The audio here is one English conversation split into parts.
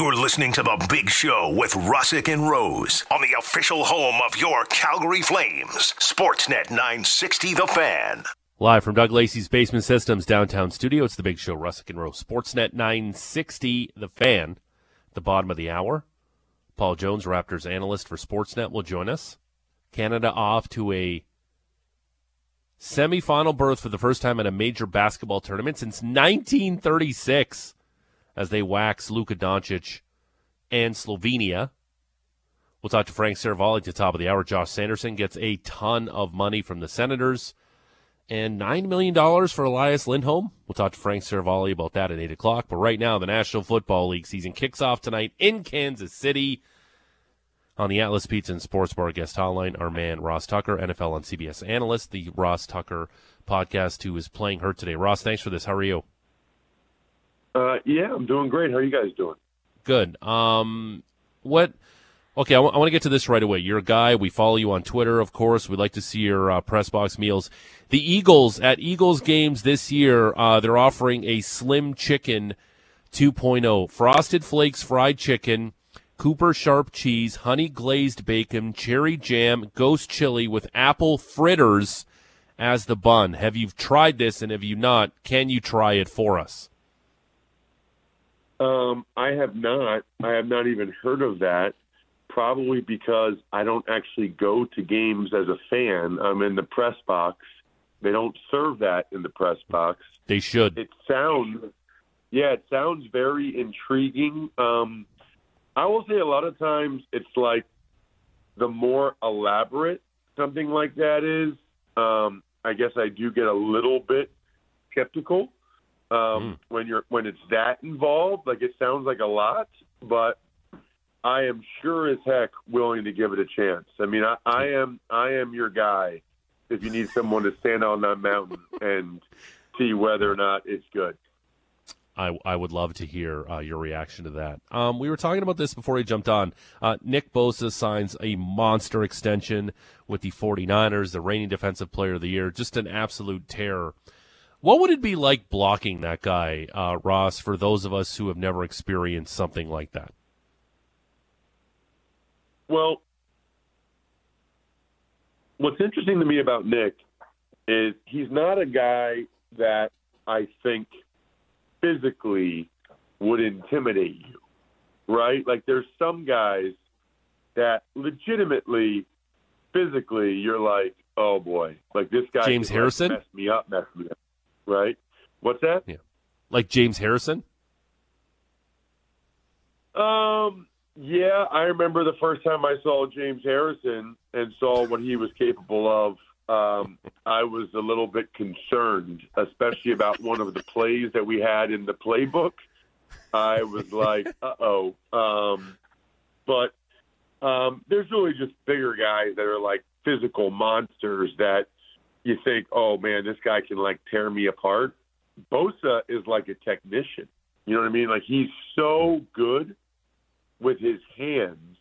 You're listening to The Big Show with Russick and Rose on the official home of your Calgary Flames, Sportsnet 960 The Fan. Live from Doug Lacey's Basement Systems downtown studio, it's The Big Show, Russick and Rose, Sportsnet 960 The Fan. The bottom of the hour, Paul Jones, Raptors analyst for Sportsnet, will join us. Canada off to a semifinal berth for the first time in a major basketball tournament since 1936 as they wax Luka Doncic and Slovenia. We'll talk to Frank Seravalli at the top of the hour. Josh Sanderson gets a ton of money from the Senators and $9 million for Elias Lindholm. We'll talk to Frank Seravalli about that at 8 o'clock. But right now, the National Football League season kicks off tonight in Kansas City. On the Atlas Pizza and Sports Bar guest hotline, our man Ross Tucker, NFL on CBS analyst, the Ross Tucker podcast, who is playing hurt today. Ross, thanks for this. How are you? Uh, yeah, I'm doing great. How are you guys doing? Good. Um, what? Okay, I, w- I want to get to this right away. You're a guy. We follow you on Twitter, of course. We'd like to see your uh, press box meals. The Eagles at Eagles games this year, uh, they're offering a Slim Chicken 2.0, frosted flakes, fried chicken, Cooper sharp cheese, honey glazed bacon, cherry jam, ghost chili with apple fritters as the bun. Have you tried this, and have you not, can you try it for us? Um, I have not. I have not even heard of that. Probably because I don't actually go to games as a fan. I'm in the press box. They don't serve that in the press box. They should. It sounds, yeah, it sounds very intriguing. Um, I will say a lot of times it's like the more elaborate something like that is, um, I guess I do get a little bit skeptical um, mm. when you're when it's that involved. Like it sounds like a lot, but I am sure as heck willing to give it a chance. I mean, I, I am I am your guy if you need someone to stand on that mountain and see whether or not it's good. I, I would love to hear uh, your reaction to that. Um, we were talking about this before he jumped on. Uh, Nick Bosa signs a monster extension with the 49ers, the reigning defensive player of the year. Just an absolute terror. What would it be like blocking that guy, uh, Ross, for those of us who have never experienced something like that? Well, what's interesting to me about Nick is he's not a guy that I think physically would intimidate you, right? Like there's some guys that legitimately, physically, you're like, oh boy, like this guy James Harrison like, mess me up, mess me up, right? What's that? Yeah, like James Harrison. Um. Yeah, I remember the first time I saw James Harrison and saw what he was capable of um, I was a little bit concerned, especially about one of the plays that we had in the playbook. I was like, uh oh. Um, but um, there's really just bigger guys that are like physical monsters that you think, oh man, this guy can like tear me apart. Bosa is like a technician. You know what I mean? Like he's so good with his hands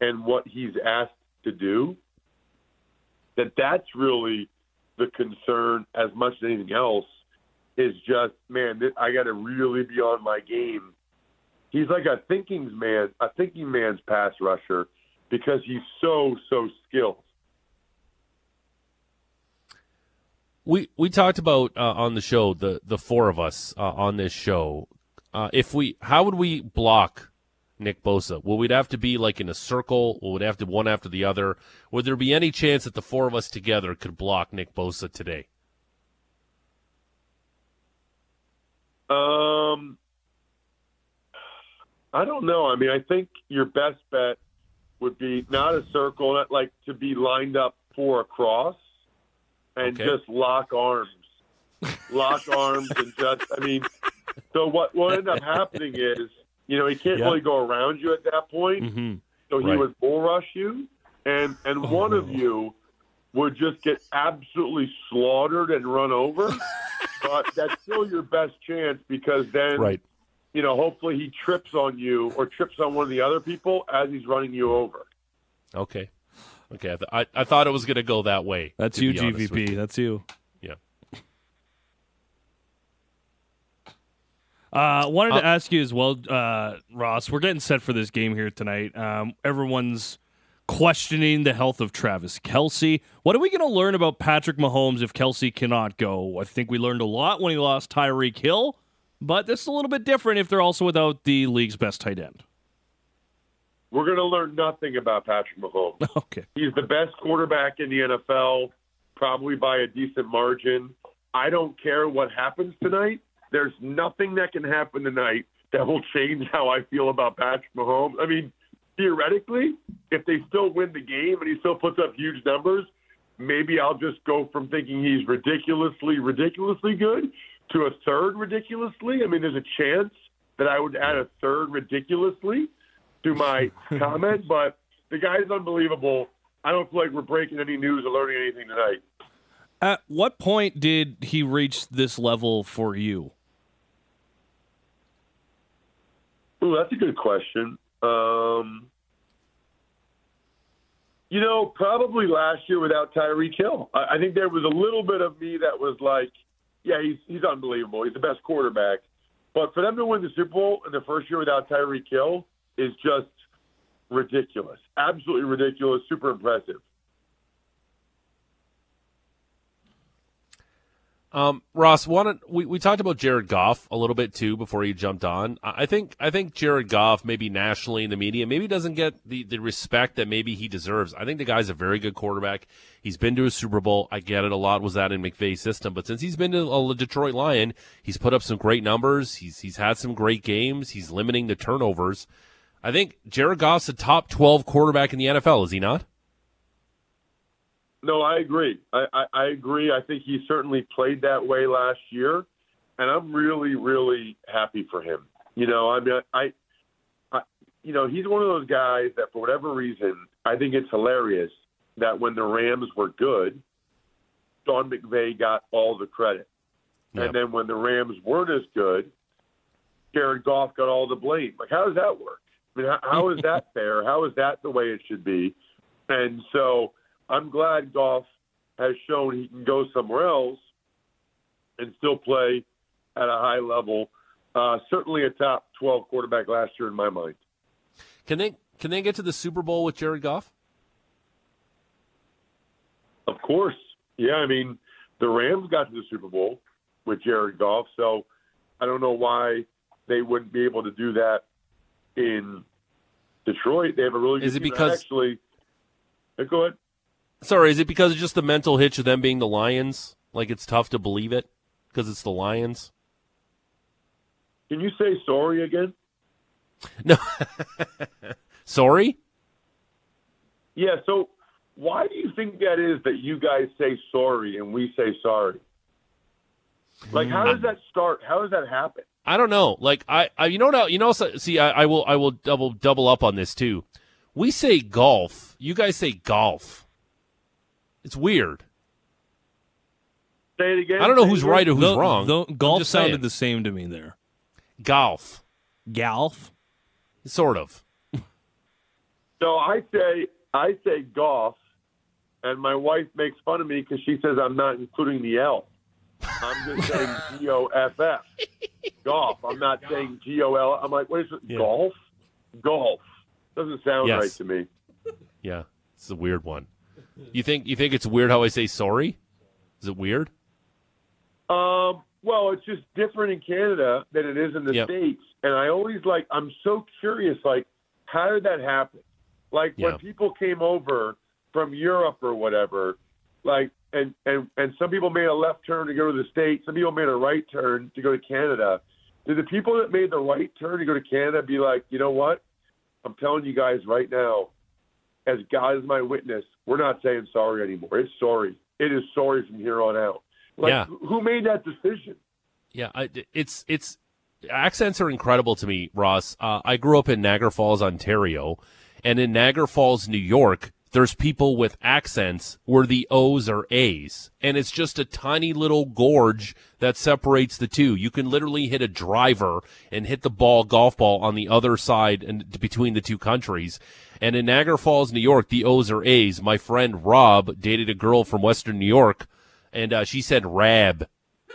and what he's asked to do that that's really the concern as much as anything else is just man i got to really be on my game he's like a thinking man a thinking man's pass rusher because he's so so skilled we we talked about uh, on the show the the four of us uh, on this show uh, if we how would we block Nick Bosa? Will we'd have to be like in a circle? Will we have to one after the other? Would there be any chance that the four of us together could block Nick Bosa today? Um, I don't know. I mean, I think your best bet would be not a circle, not like to be lined up four across, and okay. just lock arms, lock arms, and just. I mean, so what what ended up happening is you know, he can't yep. really go around you at that point. Mm-hmm. So he right. would bull rush you, and and oh. one of you would just get absolutely slaughtered and run over. but that's still your best chance because then, right. you know, hopefully he trips on you or trips on one of the other people as he's running you over. Okay. Okay. I, th- I, I thought it was going to go that way. That's you, GVP. You. That's you. Yeah. Uh, wanted to uh, ask you as well, uh, Ross. We're getting set for this game here tonight. Um, everyone's questioning the health of Travis Kelce. What are we going to learn about Patrick Mahomes if Kelce cannot go? I think we learned a lot when he lost Tyreek Hill, but this is a little bit different if they're also without the league's best tight end. We're going to learn nothing about Patrick Mahomes. Okay. He's the best quarterback in the NFL, probably by a decent margin. I don't care what happens tonight. There's nothing that can happen tonight that will change how I feel about Patrick Mahomes. I mean, theoretically, if they still win the game and he still puts up huge numbers, maybe I'll just go from thinking he's ridiculously, ridiculously good to a third ridiculously. I mean, there's a chance that I would add a third ridiculously to my comment, but the guy's unbelievable. I don't feel like we're breaking any news or learning anything tonight. At what point did he reach this level for you? Ooh, that's a good question. Um, you know, probably last year without Tyreek Hill. I, I think there was a little bit of me that was like, yeah, he's he's unbelievable. He's the best quarterback. But for them to win the Super Bowl in the first year without Tyreek Hill is just ridiculous. Absolutely ridiculous. Super impressive. Um, Ross, one we, we talked about Jared Goff a little bit too before you jumped on. I think I think Jared Goff maybe nationally in the media maybe doesn't get the, the respect that maybe he deserves. I think the guy's a very good quarterback. He's been to a Super Bowl. I get it. A lot was that in McVay's system, but since he's been to a Detroit Lion, he's put up some great numbers. He's he's had some great games. He's limiting the turnovers. I think Jared Goff's a top twelve quarterback in the NFL. Is he not? No, I agree. I, I, I agree. I think he certainly played that way last year, and I'm really, really happy for him. You know, I mean, I, I, you know, he's one of those guys that, for whatever reason, I think it's hilarious that when the Rams were good, Sean McVay got all the credit, yep. and then when the Rams weren't as good, Jared Goff got all the blame. Like, how does that work? I mean, how, how is that fair? How is that the way it should be? And so I'm glad Goff has shown he can go somewhere else and still play at a high level. Uh, certainly a top 12 quarterback last year in my mind. Can they can they get to the Super Bowl with Jared Goff? Of course. Yeah, I mean, the Rams got to the Super Bowl with Jared Goff, so I don't know why they wouldn't be able to do that in Detroit. They have a really good Is it because actually uh, Go ahead. Sorry, is it because of just the mental hitch of them being the Lions? Like it's tough to believe it because it's the Lions. Can you say sorry again? No. sorry? Yeah, so why do you think that is that you guys say sorry and we say sorry? Like how hmm. does that start? How does that happen? I don't know. Like I, I you know what? You know, see, I, I will, I will double double up on this too. We say golf. You guys say golf. It's weird. Say it again. I don't know who's right or who's the, wrong. The, golf sounded saying. the same to me there. Golf. Golf. Sort of. so I say I say golf, and my wife makes fun of me because she says I'm not including the L. I'm just saying G O F F. Golf. I'm not saying G O L. I'm like, what is it? Yeah. Golf? Golf. Doesn't sound yes. right to me. Yeah, it's a weird one. You think you think it's weird how I say sorry? Is it weird? Um, well, it's just different in Canada than it is in the yep. states, and I always like. I'm so curious, like, how did that happen? Like when people came over from Europe or whatever, like, and and and some people made a left turn to go to the states, some people made a right turn to go to Canada. Did the people that made the right turn to go to Canada be like, you know what? I'm telling you guys right now, as God is my witness, we're not saying sorry anymore. It's sorry. It is sorry from here on out. Like, yeah. Who made that decision? Yeah, I, it's it's accents are incredible to me, Ross. Uh, I grew up in Niagara Falls, Ontario, and in Niagara Falls, New York, there's people with accents where the O's are A's. And it's just a tiny little gorge that separates the two. You can literally hit a driver and hit the ball, golf ball on the other side and between the two countries. And in Niagara Falls, New York, the O's are A's. My friend Rob dated a girl from Western New York and uh, she said Rab.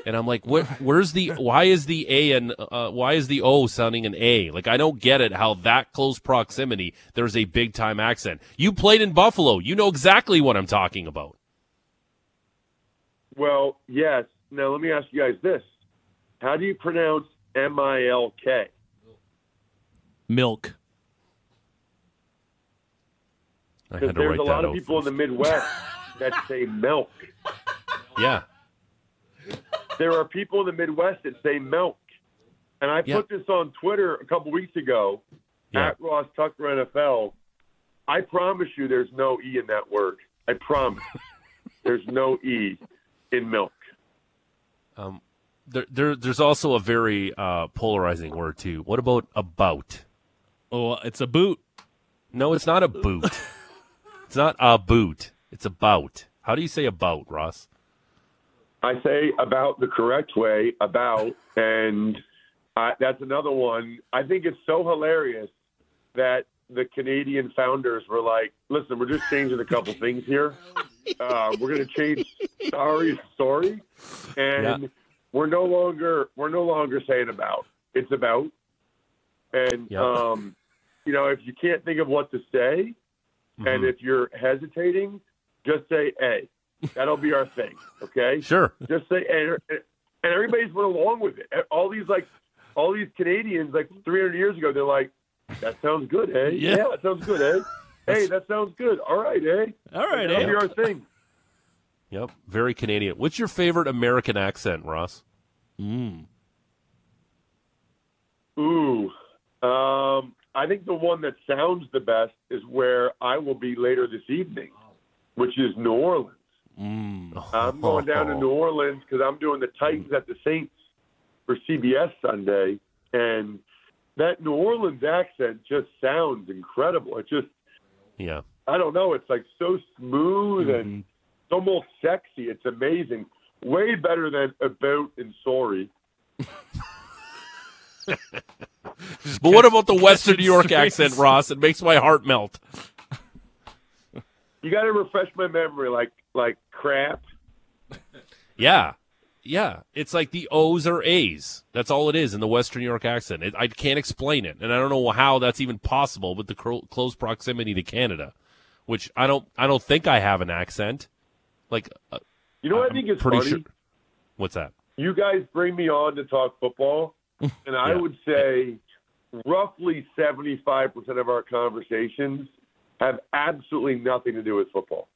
And I'm like, what? Where's the? Why is the A and uh, why is the O sounding an A? Like I don't get it. How that close proximity, there's a big time accent. You played in Buffalo. You know exactly what I'm talking about. Well, yes. Now let me ask you guys this: How do you pronounce M I L K? Milk. I Because had to there's write a that lot of out people in the Midwest that say milk. Yeah, There are people in the Midwest that say milk. And I Yeah. put this on Twitter a couple weeks ago yeah. at Ross Tucker NFL. I promise you there's no E in that word. I promise. there's no E in milk. Um, there, there, there's also a very uh, polarizing word too. What about about? Oh, it's a boot. No, it's not a boot. it's not a boot. It's about. How do you say about, Ross? I say about the correct way, about, and uh, that's another one. I think it's so hilarious that the Canadian founders were like, listen, we're just changing a couple things here. Uh, we're going to change sorry, sorry, and Yeah. we're no longer we're no longer saying about. It's about, and Yeah. um, you know, if you can't think of what to say, and Mhm. if you're hesitating, just say A. That'll be our thing. Okay Sure. just say and, and everybody's went along with it. All these like all these Canadians like 300 years ago, they're like, that sounds good, eh? Yeah. that sounds good, eh? Hey, that sounds good. All right, eh? All right, That'll eh? be our thing. Yep. Very Canadian. What's your favorite American accent, Ross? Mm. Ooh, um, I think the one that sounds the best is where I will be later this evening, which is New Orleans. Mm. I'm going down to New Orleans because I'm doing the Titans at the Saints for CBS Sunday, and that New Orleans accent just sounds incredible. It just, Yeah. I don't know, it's like so smooth and it's almost sexy. It's amazing. Way better than about and sorry. But what about the Western New York accent, Ross? It makes my heart melt. You got to refresh my memory, like like crap. Yeah. Yeah. It's like the O's are A's. That's all it is in the Western New York accent. It, I can't explain it. And I don't know how that's even possible with the cro- close proximity to Canada, which I don't, I don't think I have an accent. Like, uh, You know what I'm I think it's pretty funny? sure. What's that? You guys bring me on to talk football, and I Yeah. would say roughly 75% of our conversations have absolutely nothing to do with football.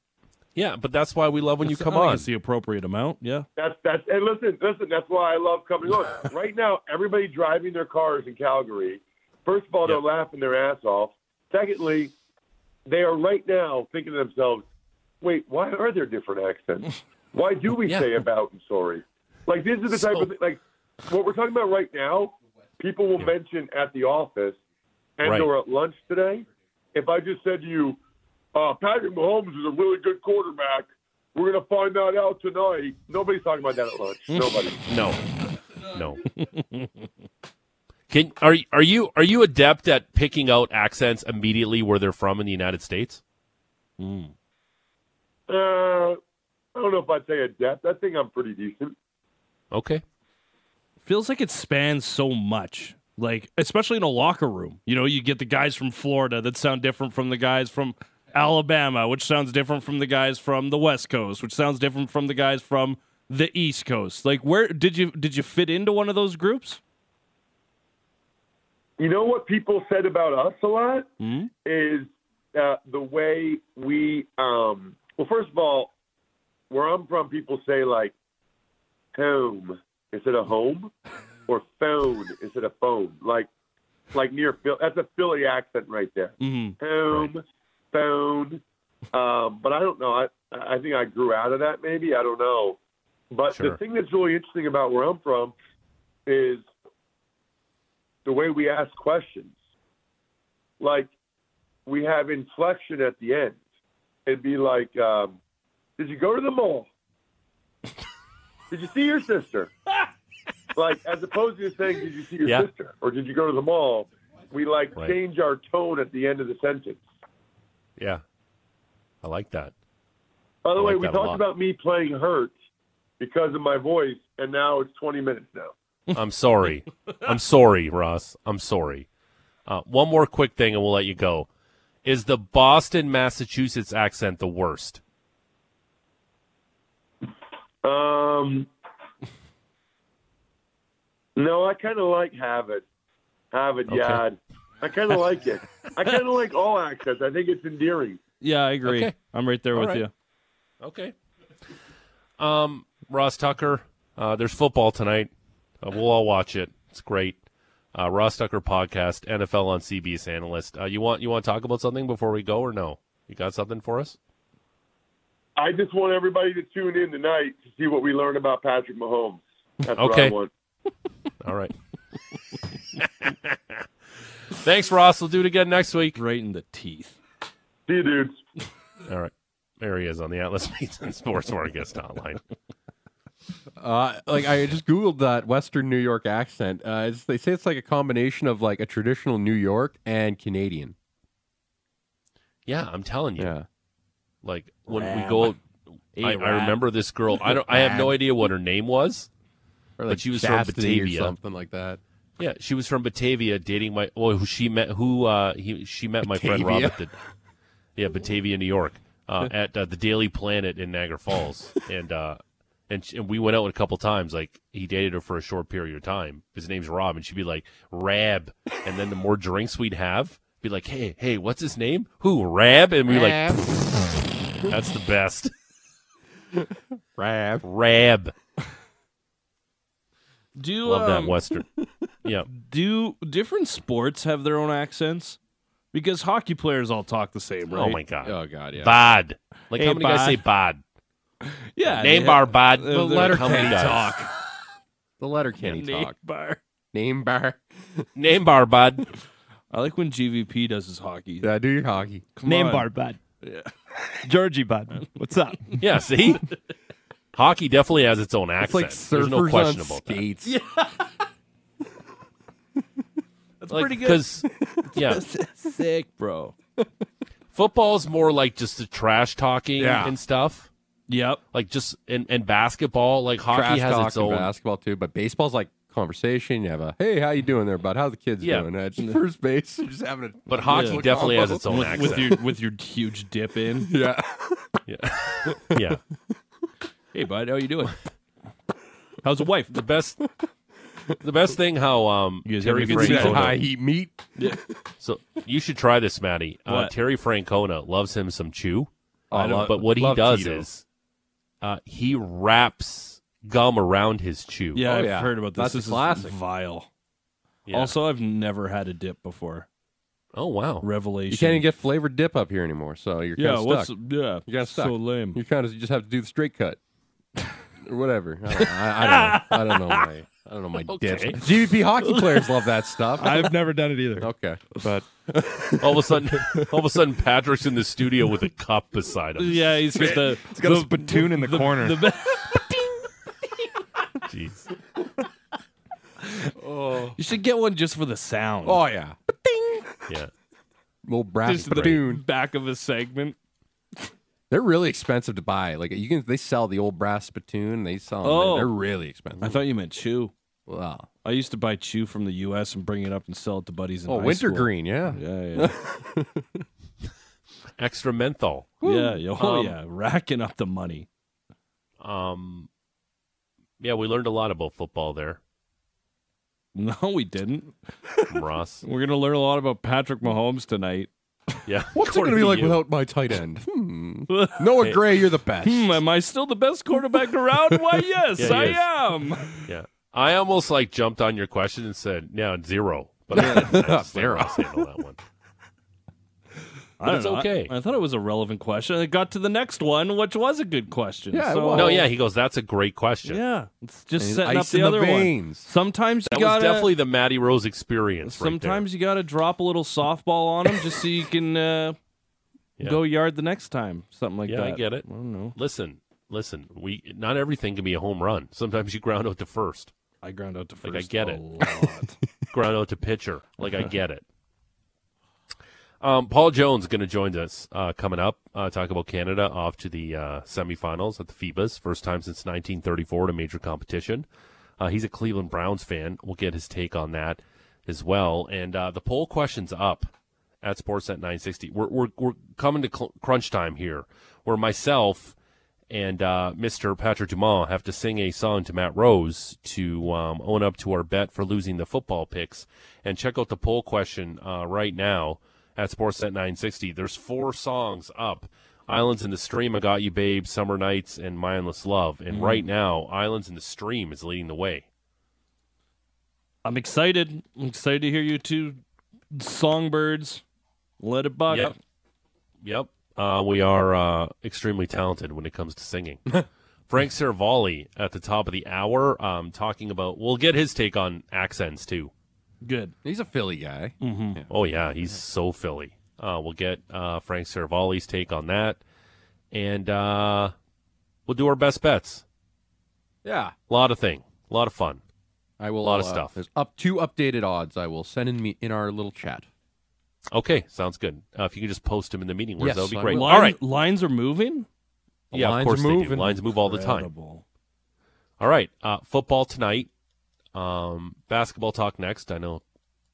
Yeah, but that's why we love when you come I on. It's the appropriate amount. Yeah. That's that's and listen, listen. That's why I love coming on. right now, everybody driving their cars in Calgary. First of all, they're Yeah. laughing their ass off. Secondly, they are right now thinking to themselves, "Wait, why are there different accents? Why do we Yeah. say about and sorry? Like this is the type So- of thing, like what we're talking about right now. People will mention at the office and Right. or at lunch today. If I just said to you, uh, Patrick Mahomes is a really good quarterback. We're going to find that out tonight. Nobody's talking about that at lunch. Nobody. No, no. Can are are you are you adept at picking out accents immediately where they're from in the United States? Uh, I don't know if I'd say adept. I think I'm pretty decent. Okay. feels like it spans so much. Like, especially in a locker room. You know, you get the guys from Florida that sound different from the guys from Alabama, which sounds different from the guys from the West Coast, which sounds different from the guys from the East Coast. Like, where did you did you fit into one of those groups? You know what people said about us a lot Hmm? is uh, the way we. Um, well, first of all, where I'm from, people say like home instead of home, or phone instead of phone. Like, like near Phil. That's a Philly accent right there. Mm-hmm. home, phone. Um, but I don't know. I I think I grew out of that. Maybe I don't know. But Sure. the thing that's really interesting about where I'm from is the way we ask questions. Like we have inflection at the end. It'd be like, um, "Did you go to the mall? Did you see your sister?" Like as opposed to saying, "Did you see your Yeah. sister?" or "Did you go to the mall?" We like Right. change our tone at the end of the sentence. Yeah. I like that. By the I way, like we that a lot. talked about me playing hurt. because of my voice, and now it's 20 minutes now. I'm sorry. I'm sorry, Ross. I'm sorry. Uh, one more quick thing, and we'll let you go. Is the Boston, Massachusetts accent the worst? Um, no, I kind of like have it, have it, Okay. Yad. I kind of like it. I kind of like all access. I think it's endearing. Yeah, I agree. Okay. I'm right there All with right. you. Okay. Um, Ross Tucker, uh, there's football tonight. Uh, we'll all watch it. It's great. Uh, Ross Tucker podcast, NFL on CBS analyst. Uh, you want you want to talk about something before we go, or no? You got something for us? I just want everybody to tune in tonight to see what we learn about Patrick Mahomes. That's what Okay. I want. All right. Thanks, Ross. We'll do it again next week. Right in the teeth. See you, dudes. All right. There he is on the Atlas Meats and Sports Guest Hotline. Uh, like I just googled that Western New York accent. Uh, it's, they say it's like a combination of like a traditional New York and Canadian. Yeah, I'm telling you. Yeah, Like when we go, I, I remember this girl. I don't. I have no idea what her name was. Or But like she was from Batavia, or something like that. Yeah, she was from Batavia, dating my. Well, who she met? Who uh, he she met my friend Batavia? Rob at the. Yeah, Batavia, New York, uh, at uh, the Daily Planet in Niagara Falls, and uh, and, sh- and we went out a couple times. Like he dated her for a short period of time. His name's Rob, and she'd be like Rab, and then the more drinks we'd have, be like, hey, hey, what's his name? Who Rab? And we were like, that's the best, Rab. Rab. Do Love that um, Western. Yeah, do different sports have their own accents? Because hockey players all talk the same, right? Oh my god, Oh god, yeah. bad. Like Hey, how many guys say bad? Yeah, Name bar have- bad. The letter How many K talk. The letter Kenny name talk. bar. Name bar. Name bar bud. I like when GVP does his hockey. Yeah, do your hockey. Come Name on. bar, bud. Yeah. Georgie, bud. What's up? Yeah, see? Hockey definitely has its own accent. It's like There's no question on about skates. That's that. pretty good. Because, yeah, Sick, bro. football's more like just the trash talking Yeah. and stuff. Yep. Like just, and, and basketball, like hockey Trash has talk its and own. basketball too, but baseball's like conversation. You have a hey, how you doing there, bud? How the kids Yeah. doing? Uh, just first base, You're just having a But hockey Yeah. definitely has its own With, accent. with your with your huge dip in. Yeah. Yeah. yeah. Yeah. Hey, bud, how you doing? How's the wife? The best. The best thing how um You guys having Terry a good season? high Francona. heat meat. So you should try this, Matty. Uh, What? Terry Francona loves him some chew. I don't- love- but what he love does Tito. is uh, he wraps gum around his chew. Yeah, Oh, I've yeah. heard about this. That's a this classic. is vile. Yeah. Also, I've never had a dip before. oh wow. Revelation. You can't even get flavored dip up here anymore, so you're kind yeah, of what's stuck. yeah? You're kinda stuck. so lame. You kind of just have to do the straight cut or whatever. I don't, I, I don't know. I don't know my I don't know my dips. Okay. GVP hockey players love that stuff. I've never done it either. okay. But All of a sudden, all of a sudden, Patrick's in the studio with a cup beside him. Yeah, he's got the it's got a spittoon in the, corner. the be- Jeez. Oh. you should get one just for the sound. Oh yeah. Yeah. Little brass just the spittoon. back of a segment. They're really expensive to buy. Like you can, they sell the old brass spittoon. They sell them. Oh. They're really expensive. I thought you meant chew. wow. I used to buy chew from the U.S. and bring it up and sell it to buddies in Oh, high wintergreen. Yeah. Yeah, yeah, Extra menthol. yeah, yeah. Oh Um, yeah, racking up the money. Um. Yeah, we learned a lot about football there, No, we didn't. Ross. We're gonna learn a lot about Patrick Mahomes tonight. Yeah. What's it going to be like without my tight end? Hmm. Noah Gray, you're the best. Hmm, am I still the best quarterback around? Why, yes, Yeah, he I is. am. Yeah. I almost like jumped on your question and said, "Yeah, zero." But I, didn't. I just let Zero. Ross handle that one. I don't it's know. Okay. I, thought it was a relevant question. I got to the next one, which was a good question. Yeah, so. No, yeah, he goes, "That's a great question." yeah. It's just And setting up the in the other one. veins. That Sometimes you was gotta. definitely the Matty Rose experience. right sometimes you gotta drop a little softball on him just so you can uh, Yeah. go yard the next time. Something like Yeah, that. I get it. I don't know. Listen, listen. We not everything can be a home run. Sometimes you ground out to first, I ground out to first. Like, I get a it. lot. ground out to pitcher. Like I get it. Um, Paul Jones is going to join us uh, coming up. Uh, talk about Canada off to the uh, semifinals at the FIBAs, first time since 1934 to major competition. Uh, he's a Cleveland Browns fan. We'll get his take on that as well. And uh, the poll question's up at Sportsnet 960. We're we're, we're coming to cl- crunch time here, where myself and uh, Mr. Patrick Dumont have to sing a song to Matt Rose to um, own up to our bet for losing the football picks. And check out the poll question right now at Sportsnet 960. There's four songs up. Islands in the Stream, I Got You Babe, Summer Nights, and Endless Love. And right now, Islands in the Stream is leading the way. I'm excited. I'm excited to hear you two songbirds. Let it buck. Yep. Yep. Uh, we are uh, extremely talented when it comes to singing. Frank Seravalli at the top of the hour, um, talking about. We'll get his take on accents too. Good. He's a Philly guy. Oh yeah, he's so Philly. Uh, we'll get uh, Frank Seravalli's take on that, and uh, we'll do our best bets. Yeah. A lot of thing, a lot of fun. I will. A lot of uh, stuff. There's up two updated odds. I will send in me in our little chat. Okay, sounds good. Uh, if you can just post them in the meeting words, Yes, that would be great. Lines, All right. Lines are moving. The Yeah, of course are they do. moving. Lines move all the time. All right, uh, football tonight. Um, basketball talk next. I know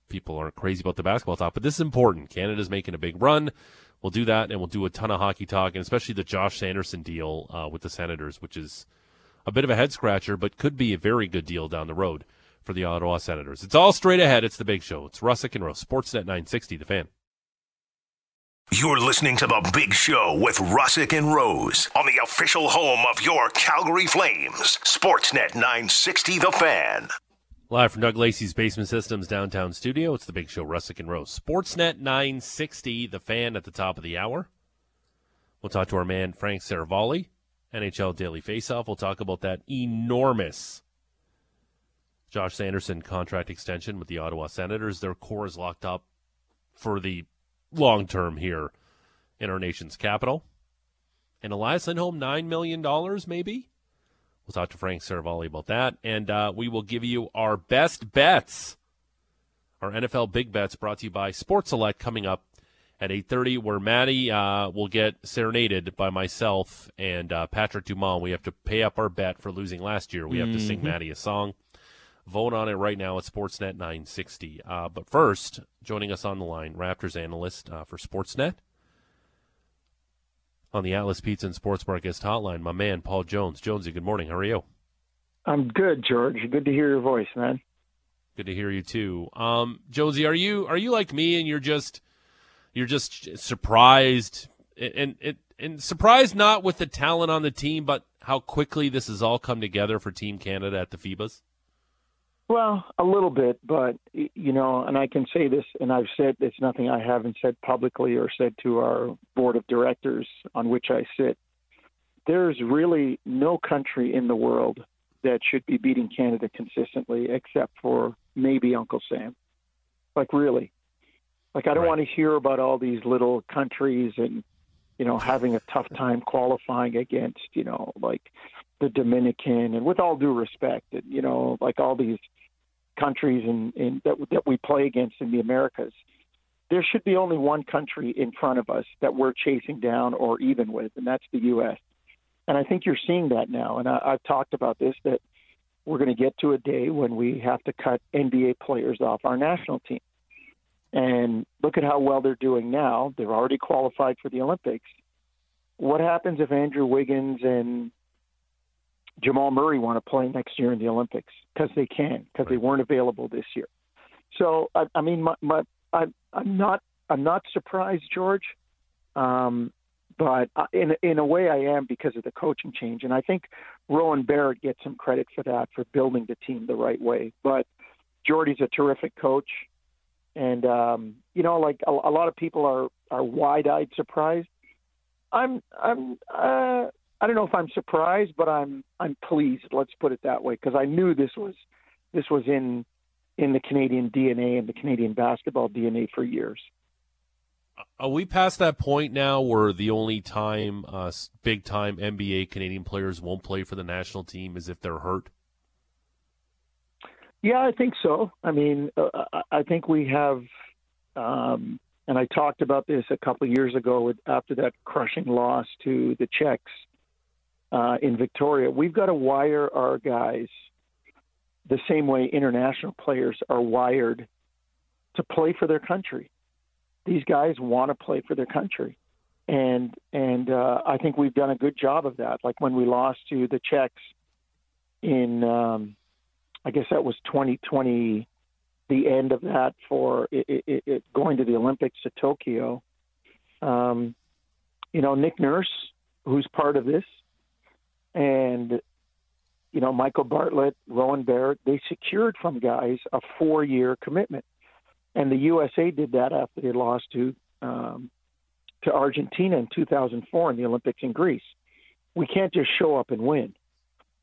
people aren't crazy about the basketball talk, but this is important. Canada's making a big run. We'll do that, and we'll do a ton of hockey talk, and especially the Josh Sanderson deal uh, with the Senators, which is a bit of a head scratcher, but could be a very good deal down the road for the Ottawa Senators. It's all straight ahead. It's the big show. It's Russick and Rose, Sportsnet 960, the fan. You're listening to The Big Show with Russick and Rose on the official home of your Calgary Flames. Sportsnet 960 The Fan. Live from Doug Lacey's Basement Systems downtown studio, it's the big show, Russick and Rose. Sportsnet 960, the fan at the top of the hour. We'll talk to our man Frank Seravalli, NHL Daily Faceoff. We'll talk about that enormous Josh Sanderson contract extension with the Ottawa Senators. Their core is locked up for the long term here in our nation's capital. And Elias Lindholm, $9 million maybe? We'll talk to Frank Seravalli about that, and uh, we will give you our best bets. Our NFL big bets brought to you by Sports Select coming up at 8.30, where Maddie uh, will get serenaded by myself and uh, Patrick Dumont. We have to pay up our bet for losing last year. We have to sing Maddie a song. Vote on it right now at Sportsnet 960. Uh, but first, joining us on the line, Raptors analyst uh, for Sportsnet on the Atlas Pizza and Sports Bar guest hotline, my man Paul Jones. Jonesy, good morning. How are you? I'm good, George. Good to hear your voice, man. Good to hear you too. Um, Jonesy, are you are you like me and you're just you're just surprised and and and surprised not with the talent on the team, but how quickly this has all come together for Team Canada at the FIBAs? Well, a little bit, but you know, and I can say this, and I've said it's nothing I haven't said publicly or said to our board of directors on which I sit. There's really no country in the world that should be beating Canada consistently, except for maybe Uncle Sam. Like really, like I don't Right. want to hear about all these little countries and you know having a tough time qualifying against you know like the Dominican, and with all due respect, and, you know, like all these countries in that that we play against in the Americas, there should be only one country in front of us that we're chasing down or even with, and that's the U.S. And I think you're seeing that now. And I, I've talked about this that we're going to get to a day when we have to cut NBA players off our national team. And look at how well they're doing now. They're already qualified for the Olympics. What happens if Andrew Wiggins and Jamal Murray want to play next year in the Olympics because they can because they weren't available this year. So I, I mean, my, my I, I'm not I'm not surprised, George, um, but in in a way I am because of the coaching change, and I think Rowan Barrett gets some credit for that for building the team the right way. But Jordi's a terrific coach, and um, you know, like a, a lot of people are are wide eyed surprised. I'm I'm uh, I don't know if I'm surprised, but I'm I'm pleased. Let's put it that way, because I knew this was this was in in the Canadian DNA and the Canadian basketball DNA for years. Are we past that point now where the only time uh, big time NBA Canadian players won't play for the national team is if they're hurt? Yeah, I think so. I mean, uh, I- I think we have um, and I talked about this a couple of years ago with, after that crushing loss to the Czechs uh, in Victoria. We've got to wire our guys the same way international players are wired to play for their country. These guys want to play for their country, and and uh, I think we've done a good job of that. Like when we lost to the Czechs in, um, I guess that was 2020, the end of that for it, it, it going to the Olympics to Tokyo. Um, you know, Nick Nurse, who's part of this, and you know, Michael Bartlett, Rowan Barrett, they secured from guys a four year commitment. And the USA did that after they lost to um, to Argentina in 2004 in the Olympics in Greece. We can't just show up and win.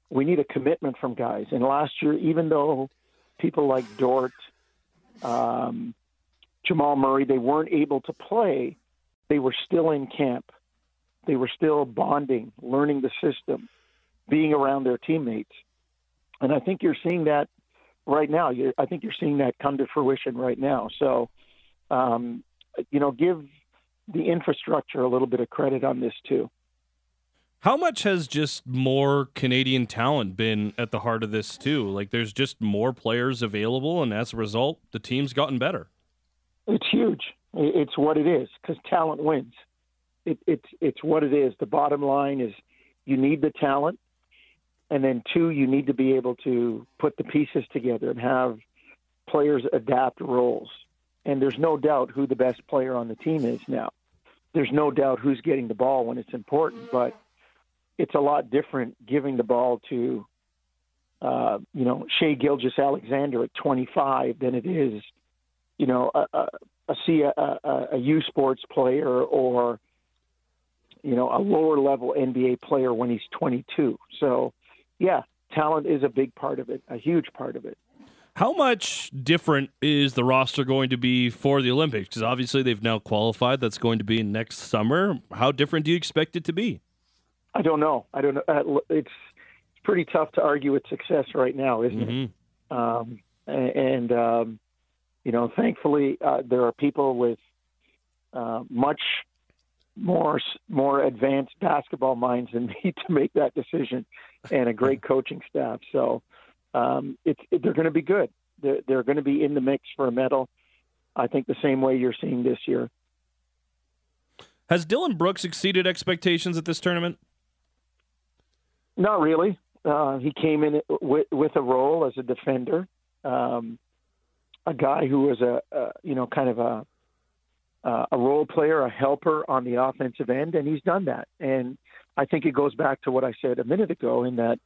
We need a commitment from guys. And last year, even though people like Dort, um, Jamal Murray, they weren't able to play, they were still in camp. They were still bonding, learning the system being around their teammates. And I think you're seeing that right now. I think you're seeing that come to fruition right now. So, um, you know, give the infrastructure a little bit of credit on this too. How much has just more Canadian talent been at the heart of this too? Like, there's just more players available, and as a result, the team's gotten better. It's huge. It's what it is because talent wins. It, it's it's what it is. The bottom line is you need the talent, and then two, you need to be able to put the pieces together and have players adapt roles. And there's no doubt who the best player on the team is now. There's no doubt who's getting the ball when it's important, but it's a lot different giving the ball to, uh, you know, Shai Gilgeous-Alexander at 25 than it is, you know, a, a, a, a, a U Sports player or, you know, a lower level NBA player when he's 22. So yeah, talent is a big part of it, a huge part of it. How much different is the roster going to be for the Olympics? Because obviously they've now qualified. That's going to be next summer. How different do you expect it to be? I don't know. I don't know. Uh, it's it's pretty tough to argue its success right now, isn't mm-hmm. it? Um, and um, you know, thankfully, uh, there are people with uh, much more more advanced basketball minds than me to make that decision, and a great coaching staff. So um, it's it, they're going to be good. They're, they're going to be in the mix for a medal. I think the same way you're seeing this year. Has Dillon Brooks exceeded expectations at this tournament? Not really. Uh, he came in with, with, a role as a defender, um, a guy who was a, a you know kind of a a role player, a helper on the offensive end, and he's done that. And I think it goes back to what I said a minute ago in that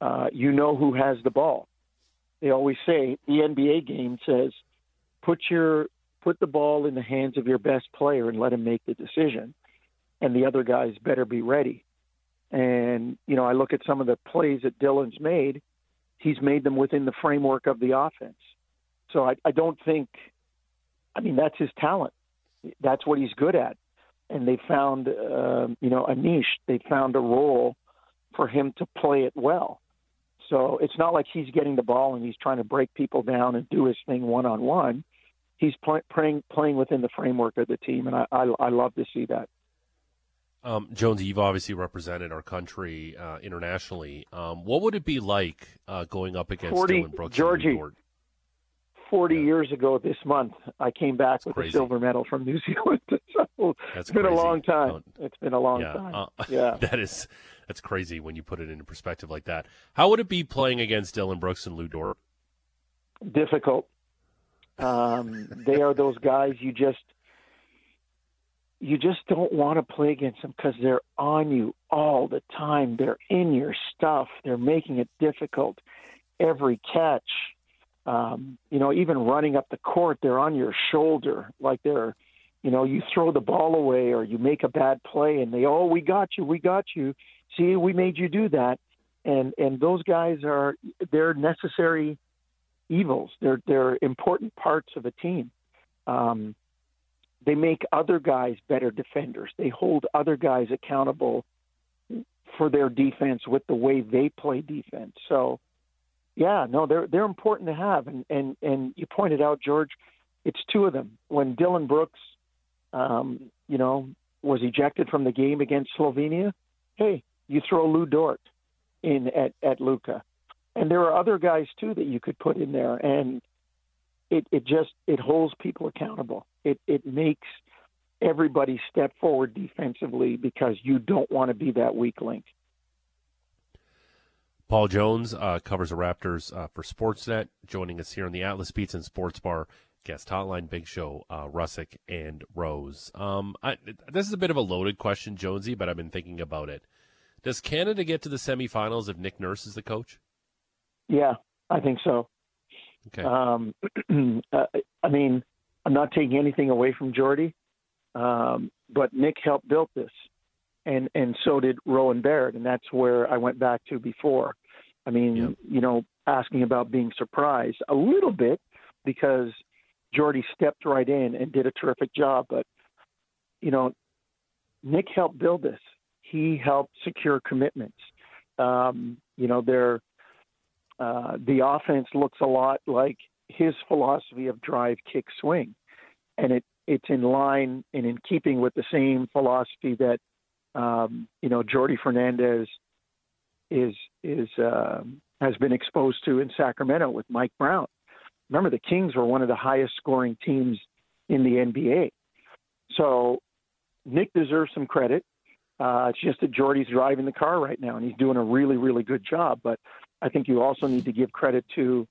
uh, you know who has the ball. They always say the NBA game says put your put the ball in the hands of your best player and let him make the decision, and the other guys better be ready. And you know, I look at some of the plays that Dillon's made. He's made them within the framework of the offense. So I, I don't think. I mean, that's his talent that's what he's good at. And they found, uh, you know, a niche. They found a role for him to play it well. So it's not like he's getting the ball and he's trying to break people down and do his thing one on one. He's play, playing playing within the framework of the team, and I I, I love to see that. Um, Jonesy, you've obviously represented our country uh, internationally. Um, what would it be like uh, going up against 40, Dillon Brooks? Georgie, 40 yeah. years ago this month, I came back That's with crazy. a silver medal from New Zealand. so That's it's been crazy. a long time. Don't- It's been a long yeah, time. uh, yeah. that is that's crazy when you put it into perspective like that. How would it be playing against Dillon Brooks and Lu Dort? difficult. Um, they are those guys you just you just don't want to play against them because they're on you all the time. They're in your stuff. They're making it difficult. Every catch, um, you know, even running up the court, they're on your shoulder, like they're, you know, you throw the ball away or you make a bad play, and they, oh, we got you, we got you. See, we made you do that, and and those guys are they're necessary evils. They're they're important parts of a team. Um, they make other guys better defenders. They hold other guys accountable for their defense with the way they play defense. So, yeah, no, they're they're important to have. And and and you pointed out, George, it's two of them. When Dillon Brooks um, you know, was ejected from the game against Slovenia. Hey, you throw Lu Dort in at at Luka, and there are other guys too that you could put in there, and it it just it holds people accountable. It it makes everybody step forward defensively because you don't want to be that weak link. Paul Jones uh, covers the Raptors uh, for Sportsnet, joining us here on the Atlas Beats and Sports Bar guest hotline. Big Show, uh, Russick and Rose. Um, I, this is a bit of a loaded question, Jonesy, but I've been thinking about it. Does Canada get to the semifinals if Nick Nurse is the coach? Yeah, I think so. Okay. Um, uh, I mean, I'm not taking anything away from Jordi, um, but Nick helped build this, and and so did Rowan Barrett, and that's where I went back to before. I mean, Yep. you know, asking about being surprised a little bit because Jordi stepped right in and did a terrific job, but you know, Nick helped build this. He helped secure commitments. Um, you know, they're uh, the offense looks a lot like his philosophy of drive, kick, swing, and it it's in line and in keeping with the same philosophy that um, you know Jordi Fernandez is is um has been exposed to in Sacramento with Mike Brown. Remember, the Kings were one of the highest scoring teams in the NBA, so Nick deserves some credit. Uh, it's just that Jordi's driving the car right now, and he's doing a really, really good job. But I think you also need to give credit to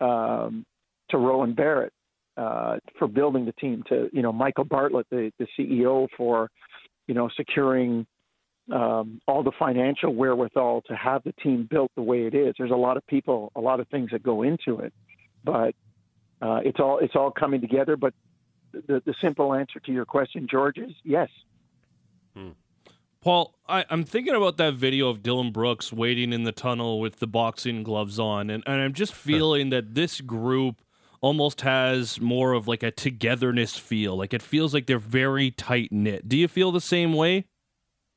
um, to Rowan Barrett uh, for building the team. To you know Michael Bartlett, the, the CEO, for you know securing um, all the financial wherewithal to have the team built the way it is. There's a lot of people, a lot of things that go into it, but uh, it's all it's all coming together. But the the simple answer to your question, George, is yes. Paul, I, I'm thinking about that video of Dillon Brooks waiting in the tunnel with the boxing gloves on, and, and I'm just feeling that this group almost has more of like a togetherness feel. Like it feels like they're very tight knit. Do you feel the same way?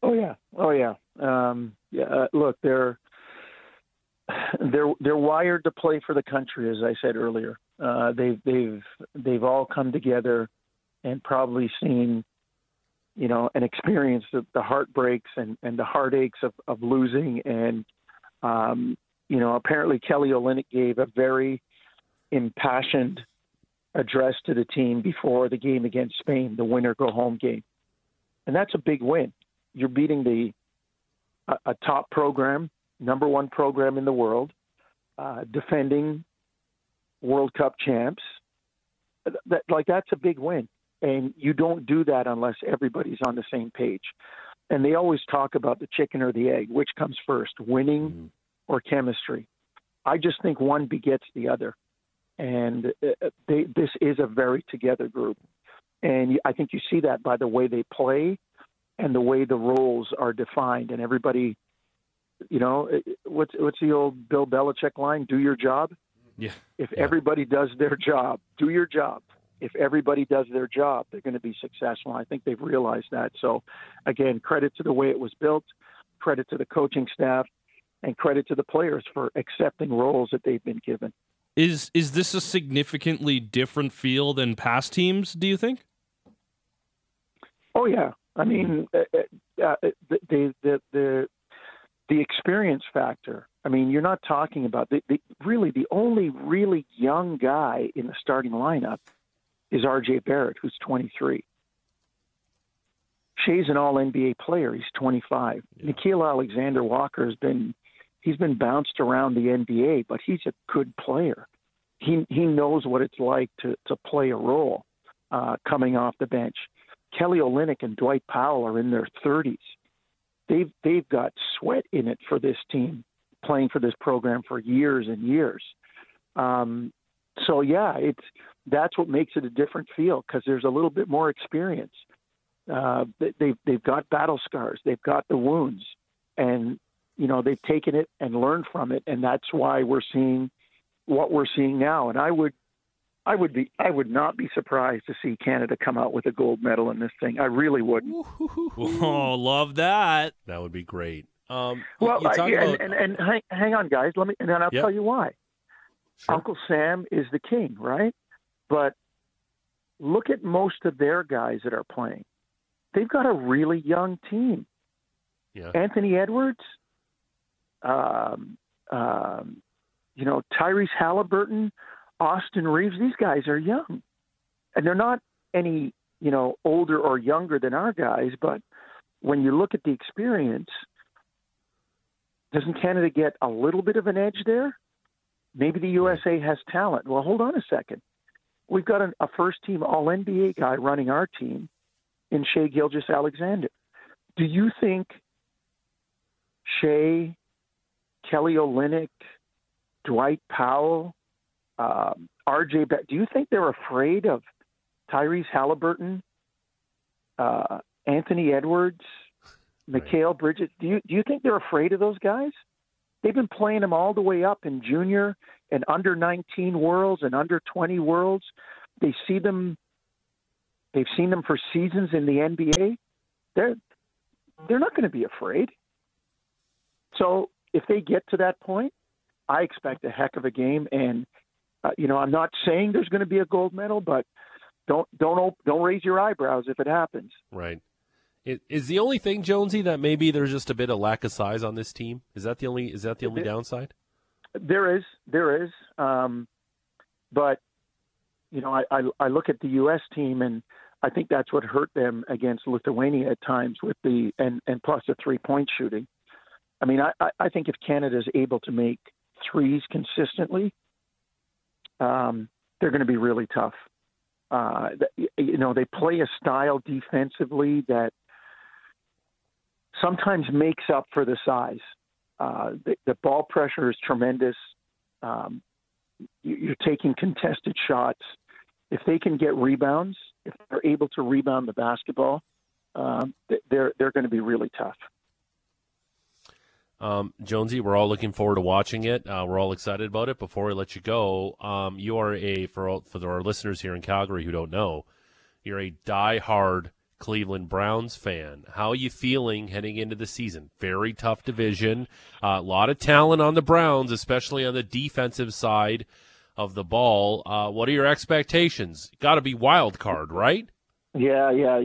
Oh yeah, oh yeah. Um, yeah. Uh, look, they're they're they're wired to play for the country, as I said earlier. Uh, they've they've they've all come together and probably seen, you know, and experienced the, the heartbreaks and, and the heartaches of, of losing. And um, you know, apparently Kelly Olynyk gave a very impassioned address to the team before the game against Spain, the winner go home game, and that's a big win. You're beating the a, a top program, number one program in the world, uh, defending World Cup champs. That, like that's a big win, and you don't do that unless everybody's on the same page. And they always talk about the chicken or the egg, which comes first, winning or chemistry. I just think one begets the other, and uh, they, this is a very together group. And I think you see that by the way they play and the way the roles are defined, and everybody, you know, what's what's the old Bill Belichick line? Do your job. Yeah. If everybody does their job, do your job. If everybody does their job, they're going to be successful. I think they've realized that. So, again, credit to the way it was built, credit to the coaching staff, and credit to the players for accepting roles that they've been given. Is is this a significantly different feel than past teams? Do you think? Oh yeah, I mean uh, uh, the, the the the the experience factor. I mean, you're not talking about the, the really the only really young guy in the starting lineup is R.J. Barrett, who's 23. Shai's an All NBA player. He's 25. Nickeil Alexander Walker has been he's been bounced around the NBA, but he's a good player. He he knows what it's like to to play a role uh, coming off the bench. Kelly Olynyk and Dwight Powell are in their 30s. They've they've got sweat in it for this team, playing for this program for years and years. Um, so yeah, it's that's what makes it a different feel because there's a little bit more experience. Uh, they- they've they've got battle scars, they've got the wounds, and you know they've taken it and learned from it, and that's why we're seeing what we're seeing now. And I would I would be I would not be surprised to see Canada come out with a gold medal in this thing. I really wouldn't. Oh, love that. That would be great. Um, Well, I, talk and, and, and hang, hang on, guys. Let me, and then I'll Yep. tell you why. Sure. Uncle Sam is the king, right? But look at most of their guys that are playing. They've got a really young team. Yeah. Anthony Edwards, um, um, you know, Tyrese Halliburton, Austin Reaves. These guys are young, and they're not any you know older or younger than our guys. But when you look at the experience, doesn't Canada get a little bit of an edge there? Maybe the USA has talent. Well, hold on a second. We've got an, a first team All NBA guy running our team in Shai Gilgeous Alexander. Do you think Shai, Kelly Olynyk, Dwight Powell, um, RJ, Be- do you think they're afraid of Tyrese Halliburton, uh, Anthony Edwards, Mikal Bridges? Do you do you think they're afraid of those guys? They've been playing them all the way up in junior and under 19 worlds and under 20 worlds. They see them. They've seen them for seasons in the NBA. They're they're not going to be afraid. So if they get to that point, I expect a heck of a game. And uh, you know, I'm not saying there's going to be a gold medal, but don't don't op- don't raise your eyebrows if it happens. Right. It, is the only thing, Jonesy, that maybe there's just a bit of lack of size on this team? Is that the only is that the only It- downside? There is, there is, um, but you know, I, I I look at the U.S. team, and I think that's what hurt them against Lithuania at times with the and and plus the three point shooting. I mean, I I- think if Canada is able to make threes consistently, um, they're going to be really tough. Uh, you know, they play a style defensively that sometimes makes up for the size. Uh, the, the ball pressure is tremendous. Um, you, you're taking contested shots. If they can get rebounds, if they're able to rebound the basketball, um, they're they're going to be really tough. Um, Jonesy, we're all looking forward to watching it. Uh, we're all excited about it. Before we let you go, um, you are a for all, for our listeners here in Calgary who don't know, you're a die-hard Cleveland Browns fan. How are you feeling heading into the season? Very tough division. A lot of talent on the Browns, especially on the defensive side of the ball. Uh, what are your expectations? Got to be wild card, right? Yeah, yeah.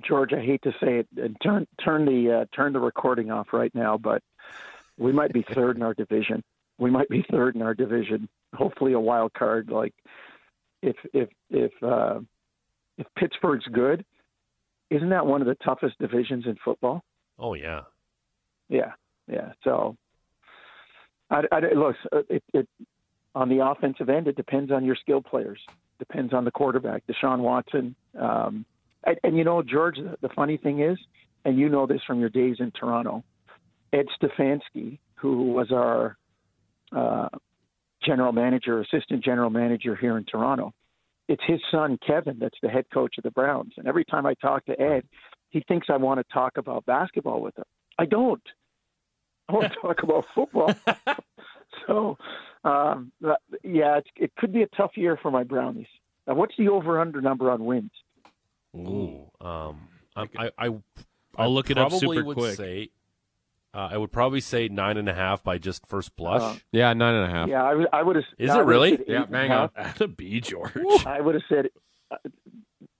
George, I hate to say it, and turn turn the uh, turn the recording off right now, but we might be third in our division. We might be third in our division. Hopefully, a wild card. Like if if if uh, if Pittsburgh's good, isn't that one of the toughest divisions in football? Oh yeah. Yeah, yeah. So, I, I, look, uh, it, it, on the offensive end, it depends on your skill players. Depends on the quarterback, Deshaun Watson. Um, and, and you know, George, the, the funny thing is, and you know this from your days in Toronto, Ed Stefanski, who was our uh, general manager, assistant general manager here in Toronto, it's his son Kevin that's the head coach of the Browns. And every time I talk to Ed, he thinks I want to talk about basketball with him. I don't. I want to talk about football. so, um, yeah, it could be a tough year for my Brownies. Now, what's the over/under number on wins? Ooh. Um, I, I, I, I'll I look it up probably super would quick. Say, uh, I would probably say nine and a half by just first blush. Uh, Yeah, nine and a half. Yeah, I, would- I would have. Is I it really? Yeah, eight and a bang half. on. Atta be George. I would have said,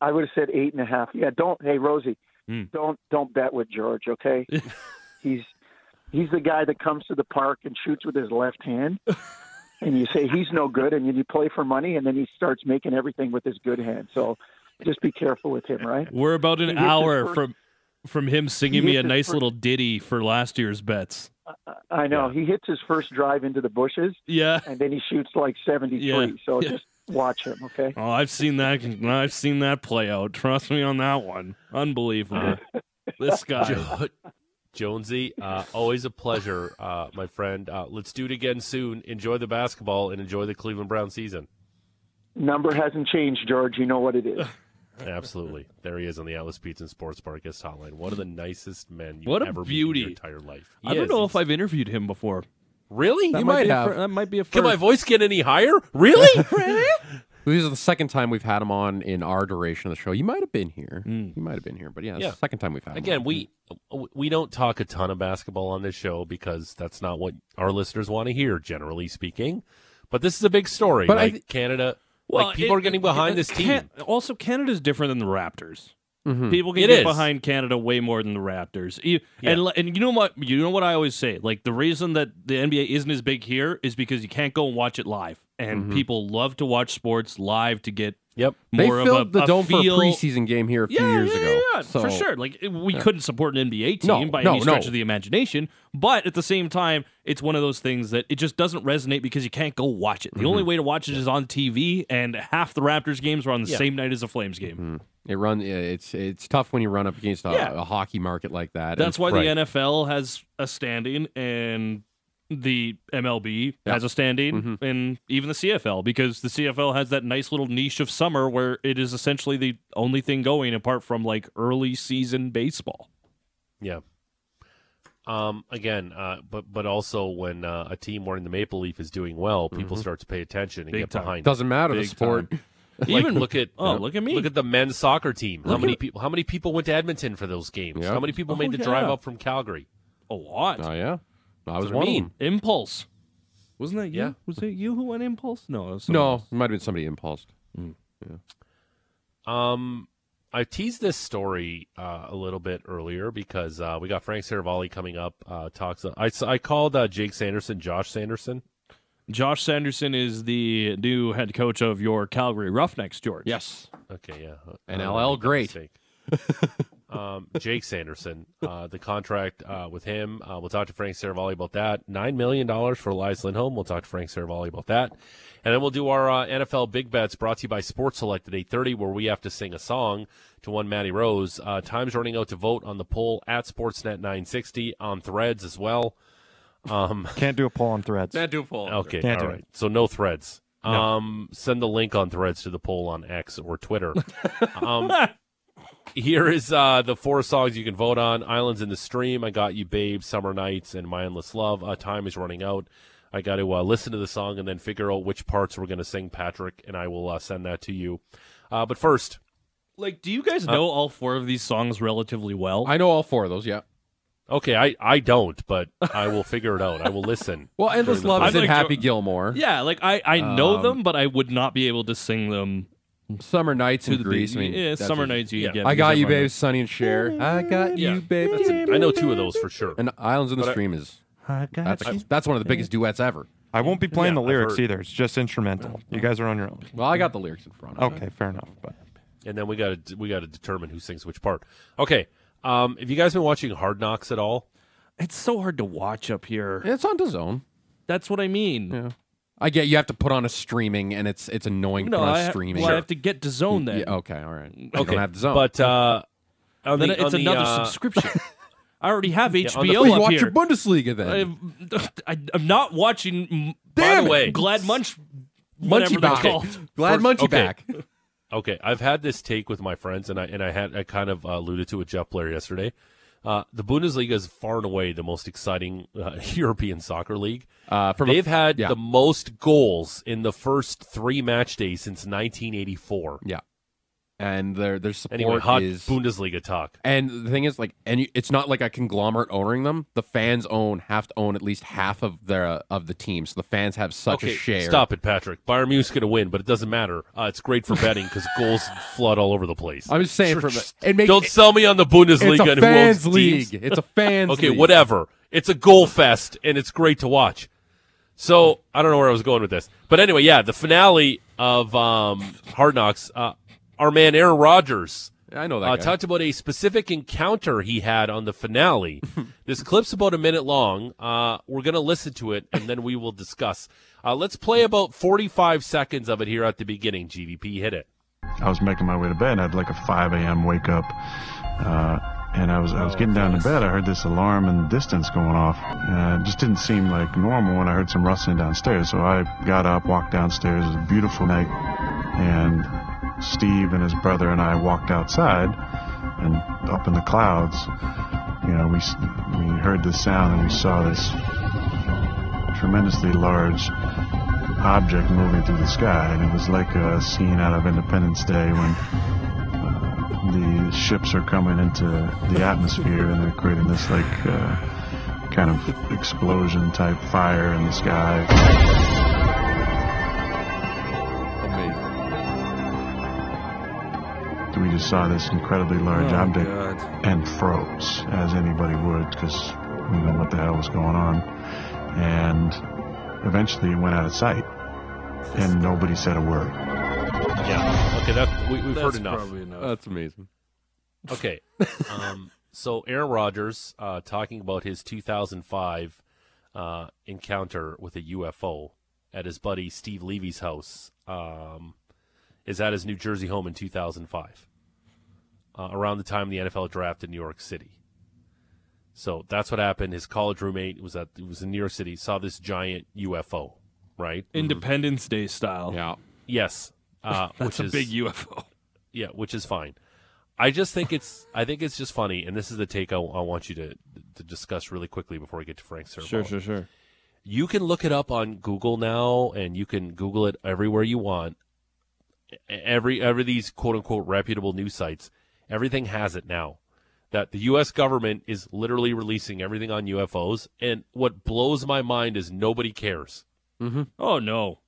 I would have said eight and a half. Yeah, don't. Hey, Rosie, Hmm. don't don't bet with George. Okay, he's he's the guy that comes to the park and shoots with his left hand, and you say he's no good, and then you play for money, and then he starts making everything with his good hand. So just be careful with him, right? We're about an He hour first- from from him singing me a nice first- little ditty for last year's bets. I know he hits his first drive into the bushes, Yeah. and then he shoots like seventy three. Yeah. So Yeah. just watch him, okay? Oh, I've seen that. I've seen that play out. Trust me on that one. Unbelievable. this guy. Jo- Jonesy, uh, always a pleasure, uh, my friend. Uh, let's do it again soon. Enjoy the basketball and enjoy the Cleveland Brown season. Number hasn't changed, George. You know what it is. Absolutely. There he is on the Atlas Pizza and Sports Bar guest hotline. One of the nicest men you've What a ever beauty. met in your entire life. He I don't is. know if I've interviewed him before. Really? That You might might be a have. fir- that might be a first. Can my voice get any higher? Really? really? This is the second time we've had him on in our duration of the show. You might have been here. Mm. You might have been here, but yeah, it's Yeah. the second time we've had him. Again, we we don't talk a ton of basketball on this show because that's not what our listeners want to hear, generally speaking. But this is a big story. But I like th- Canada. Like people it- are getting behind this team. Can- also, Canada's different than the Raptors. Mhm. People can It get is. behind Canada way more than the Raptors. You- Yeah. And and you know what you know what I always say. Like the reason that the NBA isn't as big here is because you can't go and watch it live, and people love to watch sports live to get Yep. They filled of a, the a dome feel. for a preseason game here a few yeah, years yeah, ago. Yeah, So- for sure. Like we couldn't support an NBA team No, by no, any stretch no. of the imagination, but at the same time, it's one of those things that it just doesn't resonate because you can't go watch it. The Mm-hmm. only way to watch it is on TV, and half the Raptors games are on the same night as the Flames game. Mm-hmm. It run. It's it's tough when you run up against a, Yeah. a hockey market like that. That's And- why Right. the NFL has a standing and the MLB has a standing Mm-hmm. and even the CFL because the CFL has that nice little niche of summer where it is essentially the only thing going apart from like early season baseball. Yeah. Um. Again, uh, but but also when uh, a team wearing the maple leaf is doing well, people start to pay attention and Big get time. behind. it. doesn't matter the Big sport. time. Like, Even look at oh, look at me. look at the men's soccer team. How many at- people? How many people went to Edmonton for those games? Yeah. How many people Oh, made the drive up from Calgary? a lot. Oh yeah, I was what I one mean. Impulse. Wasn't that you? Yeah. Was it you who went Impulse? No. it was No, else. it might have been somebody impulsed. Yeah. Um, I teased this story uh, a little bit earlier because uh, we got Frank Seravalli coming up. Uh, talks. I, I called uh, Jake Sanderson, Josh Sanderson. Josh Sanderson is the new head coach of your Calgary Roughnecks, George. Yes, Okay, yeah. And LL great. um, Jake Sanderson, uh, the contract uh, with him. Uh, we'll talk to Frank Seravalli about that. Nine million dollars for Elias Lindholm. We'll talk to Frank Seravalli about that, and then we'll do our uh, NFL big bets brought to you by Sports Select at eight thirty, where we have to sing a song to one Matty Rose. Uh, time's running out to vote on the poll at Sportsnet nine sixty on Threads as well. Um, Can't do a poll on threads. that do fall. Okay, Can't all do right. So no threads. No. Um, send the link on threads to the poll on X or Twitter. um, here is uh, the four songs you can vote on: "Islands in the Stream," "I Got You, Babe," "Summer Nights," and "My Endless Love." Uh, time is running out. I got to uh, listen to the song and then figure out which parts we're going to sing, Patrick, and I will uh, send that to you. Uh, but first, Like, do you guys know all four of these songs relatively well? I know all four of those. Yeah. Okay, I, I don't, but I will figure it out. I will listen. Well, endless love is in I'd like Happy to- Gilmore. yeah, like I, I know Um, them, but I would not be able to sing them Summer nights to in the Grease. big, I mean, yeah, summer what- nights. You yeah. get I got you, everyone babe. Sonny and Cher. I got Yeah, you, babe. That's it. I know two of those for sure. And Islands in the But I- Stream is I got that's you. that's one of the biggest duets ever. I won't be playing Yeah, the lyrics either. It's just instrumental. You guys are on your own. Well, I got the lyrics in front. of me. Okay, fair enough. But and then we got to we got to determine who sings which part. Okay, um, have you guys been watching Hard Knocks at all? It's so hard to watch up here. It's on the zone. That's what I mean. Yeah. I get you have to put on a streaming, and it's it's annoying to No, put on I, ha- streaming. well, I have to get to zone then. Yeah, okay, all right. You Okay, don't have the zone. but uh, on then the, it's on the, another uh, subscription. I already have on the- HBO Well, you up watch here. your Bundesliga then. I'm, I, I'm not watching. m- By Damn the way, Glad Munch, whatever Munchy they're back. called. Glad First- Munchy okay. back. Okay, I've had this take with my friends, and I and I had I kind of uh, alluded to it Jeff Blair yesterday. Uh, the Bundesliga is far and away the most exciting uh, European soccer league. Uh, They've had yeah. the most goals in the first three match days since 1984. yeah, and their their support Anyway, hot is. Bundesliga talk. and the thing is, like, and it's not like a conglomerate owning them. The fans own have to own at least half of their uh, of the team, so the fans have such okay, a share. stop it, Patrick. Bayern Munich's going to win, but it doesn't matter. Uh, it's great for betting because goals flood all over the place. I'm just saying, from it makes Don't it- sell me on the Bundesliga it's a and who fans league. teams. It's a fans. Okay, league. whatever. It's a goal fest, and it's great to watch. So I don't know where I was going with this, but anyway, yeah, the finale of um, Hard Knocks. Uh, our man Aaron Rodgers I know that. uh, guy. talked about a specific encounter he had on the finale. this clip's about a minute long. Uh, we're going to listen to it, and then we will discuss. Uh, let's play about 45 seconds of it here at the beginning. GVP, hit it. I was making my way to bed. I had like a 5 a.m. wake up, uh, and I was I was getting down to bed. I heard this alarm in the distance going off. Uh, it just didn't seem like normal when I heard some rustling downstairs. So I got up, walked downstairs. It was a beautiful night, and Steve and his brother and I walked outside, and up in the clouds, you know, we we heard the sound and we saw this tremendously large object moving through the sky, and it was like a scene out of Independence Day when uh, the ships are coming into the atmosphere and they're creating this like uh, kind of explosion type fire in the sky. We just saw this incredibly large Oh, object God. and froze, as anybody would, because we know what the hell was going on. And eventually it went out of sight, and nobody said a word. Yeah. Okay, that we, we've heard That's enough. probably enough. That's amazing. Okay. Um, so Aaron Rodgers uh, talking about his 2005 uh, encounter with a UFO at his buddy Steve Levy's house um, is at his New Jersey home in 2005, uh, around the time the NFL draft in New York City. So that's what happened. His college roommate was at was in New York City, saw this giant UFO, right? Independence Day style. Yeah. Yes, uh, That's which a is big UFO. yeah, which is fine. I just think it's I think it's just funny, and this is the take I, I want you to to discuss really quickly before we get to Frank Servo. Sure, sure, sure. You can look it up on Google now, and you can Google it everywhere you want. Every every these quote unquote reputable news sites, everything has it now. That the U.S. government is literally releasing everything on UFOs, and what blows my mind is nobody cares. Mm-hmm. Oh no.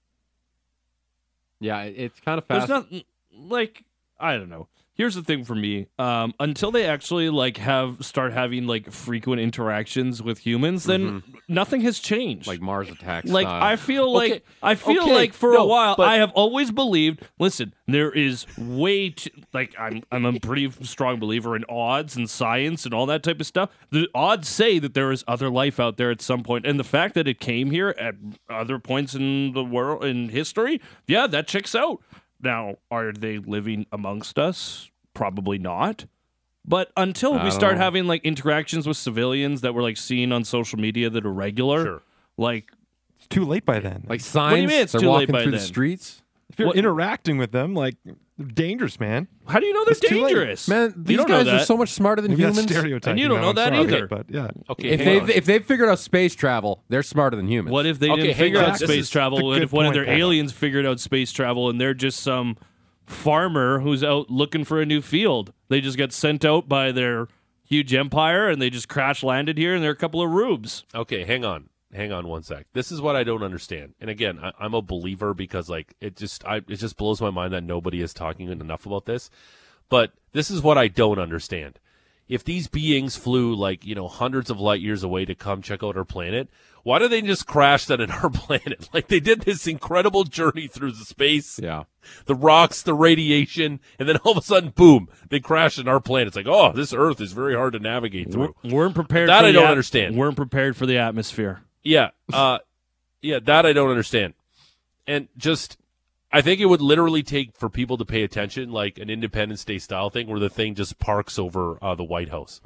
Yeah, it's kind of There's fast. not like I don't know. Here's the thing for me. Um, until they actually like have start having like frequent interactions with humans, then nothing has changed. like Mars attacks. like style. I feel like Okay, I feel okay, like for a while but- I have always believed. Listen, there is way too like I'm I'm a pretty strong believer in odds and science and all that type of stuff. The odds say that there is other life out there at some point, and the fact that it came here at other points in the world in history, yeah, that checks out. Now, are they living amongst us? Probably not. But until we start know. having like interactions with civilians that we're like seeing on social media that are regular, Sure. like It's too late by then. like signs. do you mean it's they're too late walking by through the streets. If you're what- interacting with them, like they're dangerous, man. How do you know they're It's dangerous? Man, these guys are so much smarter than Maybe humans. stereotyping. And you don't them, know I'm that sorry, either. But yeah, Okay, If they've if they've figured out space travel, they're smarter than humans. What if they Okay, didn't figure on. out This space travel? What if one of their Paul. aliens figured out space travel and they're just some farmer who's out looking for a new field? They just got sent out by their huge empire and they just crash landed here and they're a couple of rubes. Okay, hang on, hang on one sec. This is what I don't understand. And again, I, I'm a believer because like it just I it just blows my mind that nobody is talking enough about this. But this is what I don't understand. If these beings flew like you know hundreds of light years away to come check out our planet, why do they just crash that in our planet? Like they did this incredible journey through the space, Yeah. the rocks, the radiation, and then all of a sudden, boom, they crash in our planet. It's like, oh, this Earth is very hard to navigate through. We're, weren't prepared. That I don't at- understand. Weren't prepared for the atmosphere. Yeah, uh, yeah, that I don't understand. And just, I think it would literally take for people to pay attention, like an Independence Day style thing, where the thing just parks over uh, the White House.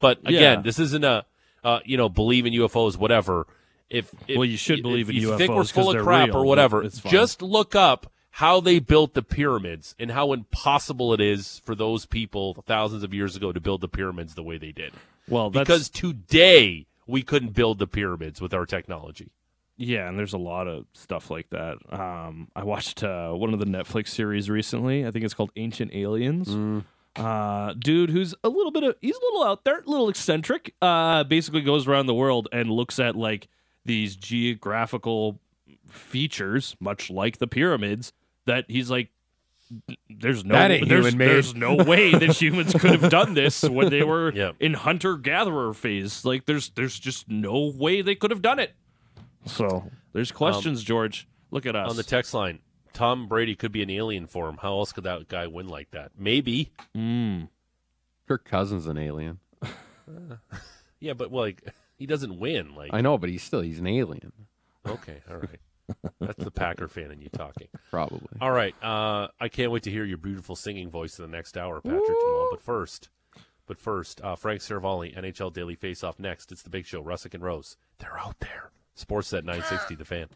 But again, Yeah. this isn't a, uh, you know, believe in UFOs, whatever. If, if Well, you should believe in you think we're full of crap real, or whatever, just look up how they built the pyramids and how impossible it is for those people thousands of years ago to build the pyramids the way they did. Well, that's, Because today we couldn't build the pyramids with our technology. Yeah, and there's a lot of stuff like that. Um, I watched uh, one of the Netflix series recently. I think it's called Ancient Aliens. Mm. Uh, dude, who's a little bit of he's a little out there, a little eccentric. Uh, basically goes around the world and looks at like these geographical features, much like the pyramids. That he's like, there's no, That ain't there's, human made. there's no way that humans could have done this when they were Yeah. in hunter gatherer phase. Like, there's there's just no way they could have done it. So there's questions, George. Look at us. on the text line. Tom Brady could be an alien for him. How else could that guy win like that? Maybe. Mm. Kirk Cousins an alien. Yeah, but like he doesn't win. Like I know, but he's still he's an alien. okay, all right. That's the Packer fan in you talking. Probably. All right. Uh, I can't wait to hear your beautiful singing voice in the next hour, Patrick Jamal. But first, but first, uh, Frank Seravalli, NHL Daily Faceoff next. It's the big show. Russick and Rose. They're out there. Sportsnet 960, the fan.